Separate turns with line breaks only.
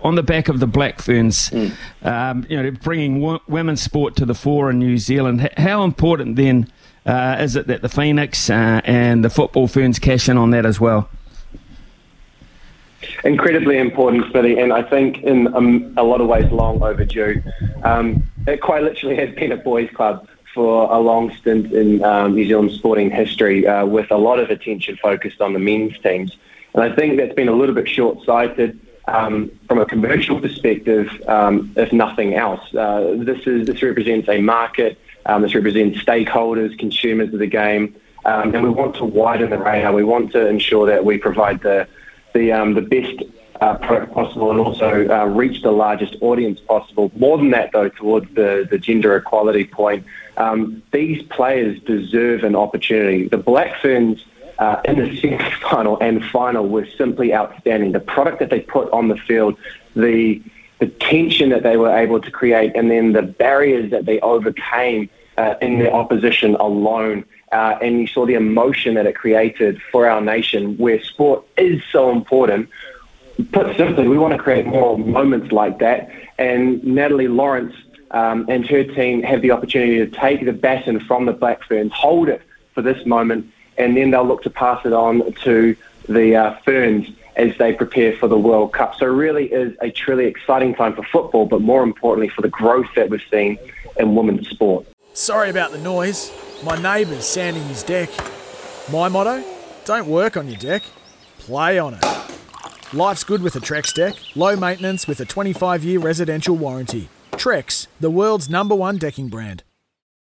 On the back of the Black Ferns, mm. um, you know, bringing w- women's sport to the fore in New Zealand, h- how important then uh, is it that the Phoenix uh, and the Football Ferns cash in on that as well?
incredibly important, Smithy, and I think in um, a lot of ways long overdue. Um, it quite literally has been a boys' club for a long stint in um, New Zealand sporting history, uh, with a lot of attention focused on the men's teams. And I think that's been a little bit short-sighted. Um, from a commercial perspective, um, if nothing else, uh, this is this represents a market. Um, this represents stakeholders, consumers of the game, and we want to widen the radar. We want to ensure that we provide the the um, the best uh, product possible and also uh, reach the largest audience possible. More than that, though, towards the, the gender equality point, um, these players deserve an opportunity. The Black Ferns uh, in the semi-final and final were simply outstanding. The product that they put on the field, the the tension that they were able to create, and then the barriers that they overcame uh, in their opposition alone uh, and you saw the emotion that it created for our nation, where sport is so important. Put simply, we want to create more moments like that. And Natalie Lawrence um, and her team have the opportunity to take the baton from the Black Ferns, hold it for this moment, and then they'll look to pass it on to the uh, Ferns as they prepare for the World Cup. So, it really is a truly exciting time for football, but more importantly, for the growth that we've seen in women's sport.
Sorry about the noise. My neighbour's sanding his deck. My motto? Don't work on your deck, play on it. Life's good with a Trex deck, low maintenance with a 25 year residential warranty. Trex, the world's number one decking brand.